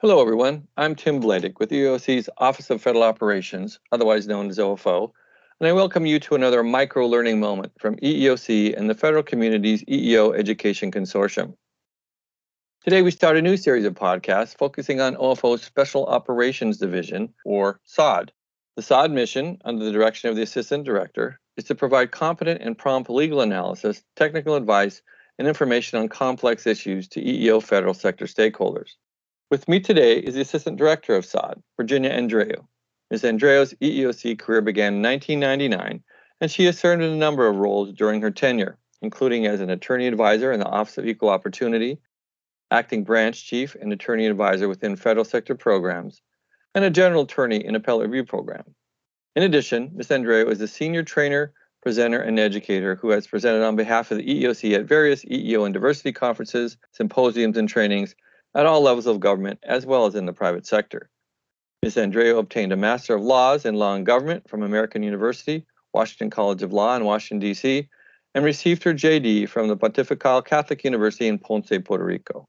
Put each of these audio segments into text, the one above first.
Hello, everyone. I'm Tim Vladeck with EEOC's Office of Federal Operations, otherwise known as OFO, and I welcome you to another micro learning moment from EEOC and the Federal Community's EEO Education Consortium. Today, we start a new series of podcasts focusing on OFO's Special Operations Division, or SOD. The SOD mission, under the direction of the Assistant Director, is to provide competent and prompt legal analysis, technical advice, and information on complex issues to EEO federal sector stakeholders. With me today is the Assistant Director of SOD, Virginia Andreu. Ms. Andreu's EEOC career began in 1999, and she has served in a number of roles during her tenure, including as an attorney advisor in the Office of Equal Opportunity, acting branch chief and attorney advisor within federal sector programs, and a general attorney in appellate review program. In addition, Ms. Andreu is a senior trainer, presenter, and educator who has presented on behalf of the EEOC at various EEO and diversity conferences, symposiums, and trainings at all levels of government as well as in the private sector. Ms. Andreu obtained a Master of Laws in Law and Government from American University, Washington College of Law in Washington, D.C., and received her JD from the Pontifical Catholic University in Ponce, Puerto Rico.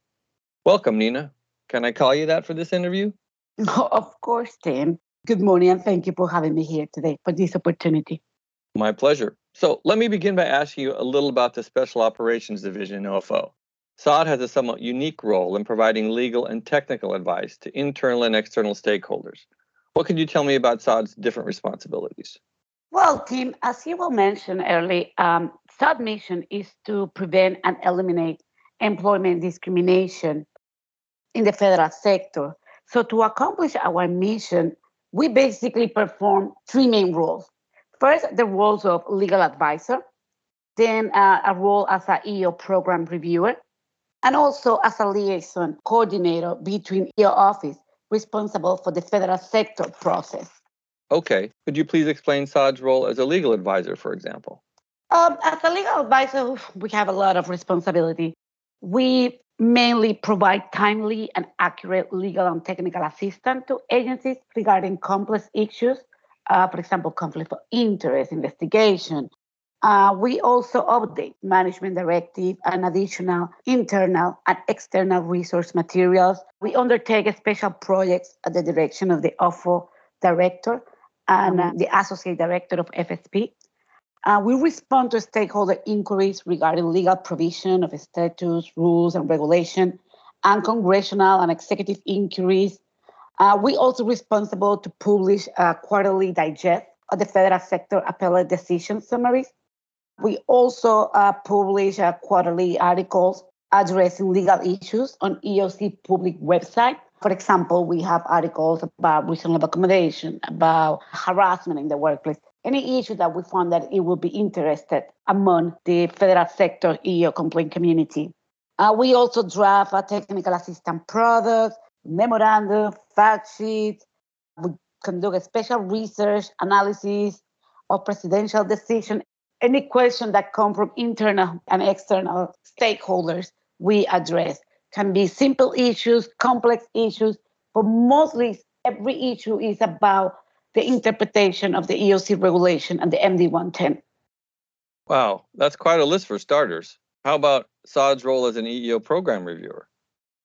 Welcome, Nina. Can I call you that for this interview? of course, Tim. Good morning, and thank you for having me here today for this opportunity. My pleasure. So, let me begin by asking you a little about the Special Operations Division in OFO. SOD has a somewhat unique role in providing legal and technical advice to internal and external stakeholders. What can you tell me about SOD's different responsibilities? Well, Tim, as you will mention early, um, SOD mission is to prevent and eliminate employment discrimination in the federal sector. So, to accomplish our mission, we basically perform three main roles. First, the roles of legal advisor, then uh, a role as a EEO program reviewer, and also as a liaison coordinator between your office responsible for the federal sector process. Okay. Could you please explain SOD's role as a legal advisor, for example? Um, as a legal advisor, we have a lot of responsibility. We mainly provide timely and accurate legal and technical assistance to agencies regarding complex issues, uh, for example, conflict of interest, investigation. Uh, we also update management directive and additional internal and external resource materials. We undertake special projects at the direction of the OFO director and uh, the associate director of FSP. Uh, we respond to stakeholder inquiries regarding legal provision of statutes, rules, and regulation, and congressional and executive inquiries. Uh, we also responsible to publish a quarterly digest of the federal sector appellate decision summaries. We also uh, publish uh, quarterly articles addressing legal issues on EOC public website. For example, we have articles about reasonable accommodation, about harassment in the workplace, any issue that we found that it would be interested among the federal sector EEO complaint community. Uh, we also draft a technical assistance product, memorandum, fact sheets. We conduct a special research analysis of precedential decision. Any question that come from internal and external stakeholders, we address. Can be simple issues, complex issues, but mostly every issue is about the interpretation of the eoc regulation and the MD 110. Wow, that's quite a list for starters. How about SOD's role as an EEO program reviewer?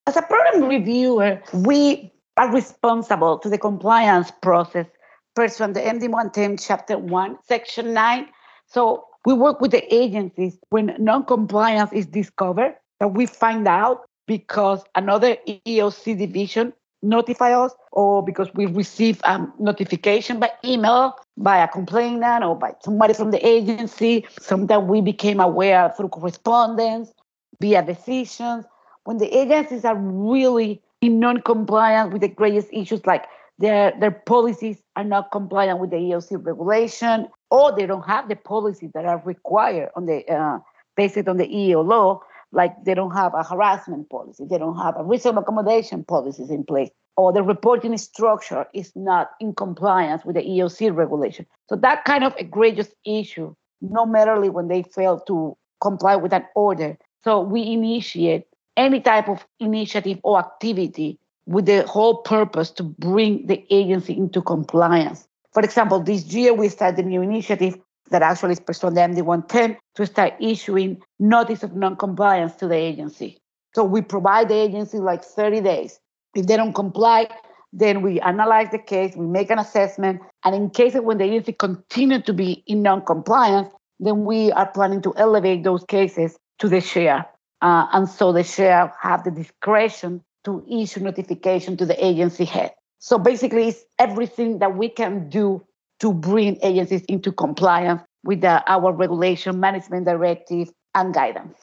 As a program reviewer, we are responsible to the compliance process pursuant the MD 110, Chapter 1, Section 9. So we work with the agencies when non-compliance is discovered that we find out because another EOC division notify us or because we receive um, notification by email by a complainant or by somebody from the agency, something we became aware through correspondence, via decisions. When the agencies are really in non-compliance with the greatest issues like their, their policies are not compliant with the EOC regulation, or they don't have the policies that are required on the uh, based on the EEO law, like they don't have a harassment policy, they don't have a reasonable accommodation policies in place, or the reporting structure is not in compliance with the EOC regulation. So that kind of egregious issue, no merely when they fail to comply with an order. So we initiate any type of initiative or activity with the whole purpose to bring the agency into compliance. For example, this year we started a new initiative that actually is pursuing the MD110 to start issuing notice of non-compliance to the agency. So we provide the agency like 30 days If they don't comply, then we analyze the case, we make an assessment, and in cases when the agency continue to be in non-compliance, then we are planning to elevate those cases to the chair. Uh, and so the chair have the discretion to issue notification to the agency head. So basically, it's everything that we can do to bring agencies into compliance with the, our regulation, management directive, and guidance.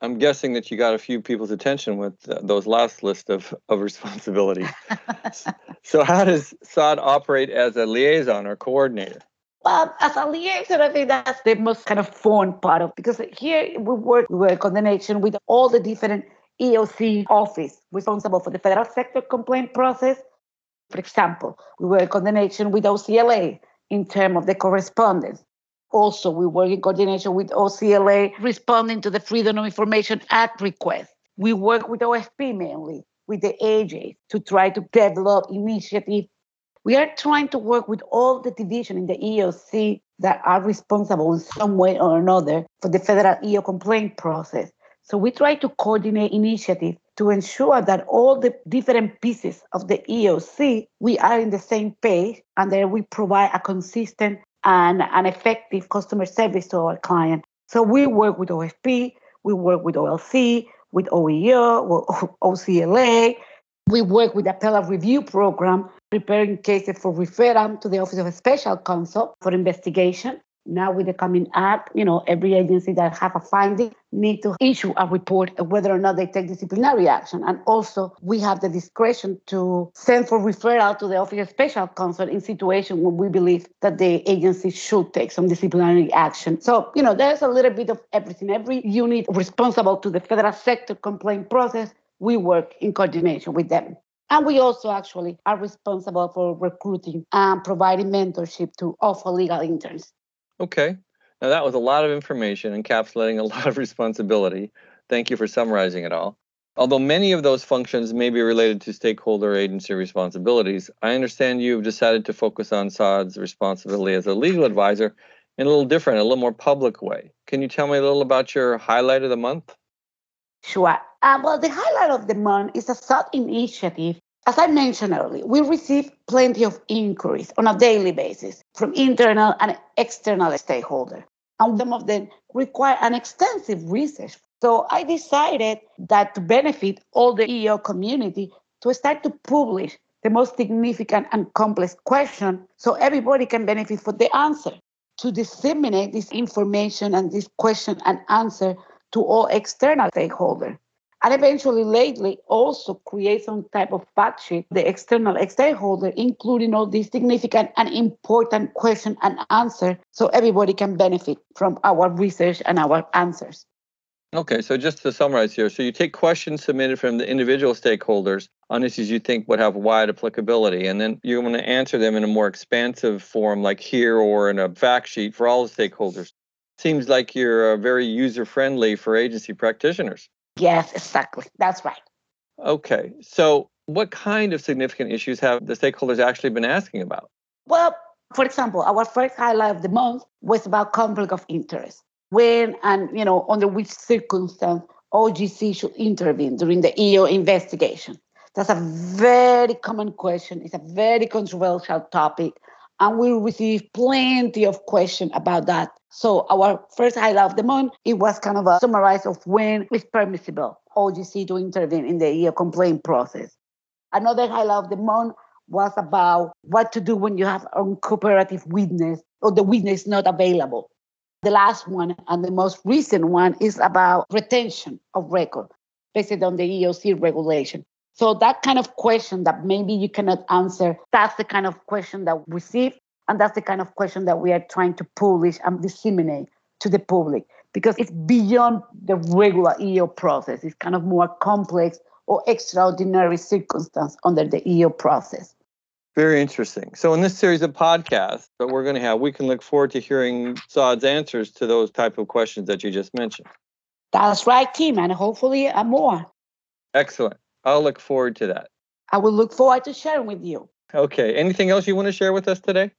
I'm guessing that you got a few people's attention with uh, those last list of, of responsibilities. so, how does SOD operate as a liaison or coordinator? Well, as a liaison, I think that's the most kind of fun part of because here we work, we work coordination with all the different EOC office responsible for the federal sector complaint process. For example, we work in coordination with OCLA in terms of the correspondence. Also, we work in coordination with OCLA responding to the Freedom of Information Act request. We work with OFP mainly, with the AJ to try to develop initiative. We are trying to work with all the division in the EOC that are responsible in some way or another for the federal EO complaint process. So we try to coordinate initiative to ensure that all the different pieces of the EOC, we are in the same page and that we provide a consistent and an effective customer service to our client. So we work with OFP, we work with OLC, with OEO, OCLA. We work with the appellate review program, preparing cases for referral to the Office of Special Counsel for investigation. Now with the Cummings Act, you know, every agency that have a finding need to issue a report whether or not they take disciplinary action. And also we have the discretion to send for referral to the Office of Special Counsel in situation when we believe that the agency should take some disciplinary action. So, you know, there's a little bit of everything. Every unit responsible to the federal sector complaint process, we work in coordination with them. And we also actually are responsible for recruiting and providing mentorship to OFO legal interns. Okay. Now, that was a lot of information encapsulating a lot of responsibility. Thank you for summarizing it all. Although many of those functions may be related to stakeholder agency responsibilities, I understand you've decided to focus on SOD's responsibility as a legal advisor in a little different, a little more public way. Can you tell me a little about your highlight of the month? Sure. Uh, well, the highlight of the month is a SOD initiative as I mentioned earlier, we receive plenty of inquiries on a daily basis from internal and external stakeholders, and some of them require an extensive research. So I decided that to benefit all the EO community, to start to publish the most significant and complex question so everybody can benefit from the answer. To disseminate this information and this question and answer to all external stakeholders and eventually lately also create some type of fact sheet, the external stakeholder, including all these significant and important question and answer so everybody can benefit from our research and our answers. Okay, so just to summarize here, so you take questions submitted from the individual stakeholders on issues you think would have wide applicability, and then you want to answer them in a more expansive form, like here or in a fact sheet for all the stakeholders. Seems like you're uh, very user friendly for agency practitioners. Yes, exactly. That's right. Okay. So, what kind of significant issues have the stakeholders actually been asking about? Well, for example, our first highlight of the month was about conflict of interest. When and you know under which circumstance OGC should intervene during the EO investigation. That's a very common question. It's a very controversial topic, and we receive plenty of questions about that so our first highlight of the month, it was kind of a summarize of when it's permissible OGC to intervene in the EO complaint process. Another highlight of the month was about what to do when you have a cooperative witness or the witness not available. The last one and the most recent one is about retention of record based on the EOC regulation. So that kind of question that maybe you cannot answer, that's the kind of question that we receive and that's the kind of question that we are trying to publish and disseminate to the public because it's beyond the regular EO process. It's kind of more complex or extraordinary circumstance under the EO process. Very interesting. So in this series of podcasts that we're going to have, we can look forward to hearing SOD's answers to those type of questions that you just mentioned. That's right, Tim, and hopefully uh, more. Excellent. I'll look forward to that. I will look forward to sharing with you. Okay. Anything else you want to share with us today?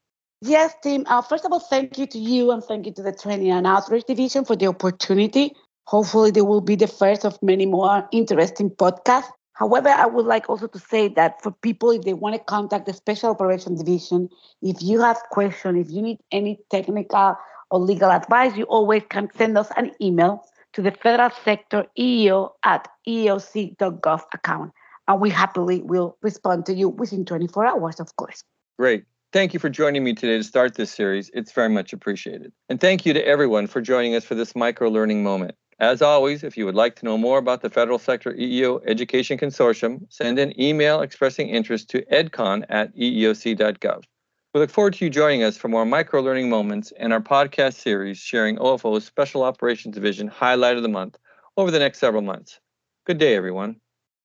Yes, Tim. Uh, first of all, thank you to you and thank you to the Training and Outreach Division for the opportunity. Hopefully, they will be the first of many more interesting podcasts. However, I would like also to say that for people, if they want to contact the Special Operations Division, if you have questions, if you need any technical or legal advice, you always can send us an email to the Federal Sector EEO at eeoc.gov account. And we happily will respond to you within 24 hours, of course. Great. Thank you for joining me today to start this series. It's very much appreciated. And thank you to everyone for joining us for this micro learning moment. As always, if you would like to know more about the Federal Sector EEO Education Consortium, send an email expressing interest to edcon at eeoc.gov. We look forward to you joining us for more micro learning moments in our podcast series sharing OFO's Special Operations Division highlight of the month over the next several months. Good day, everyone.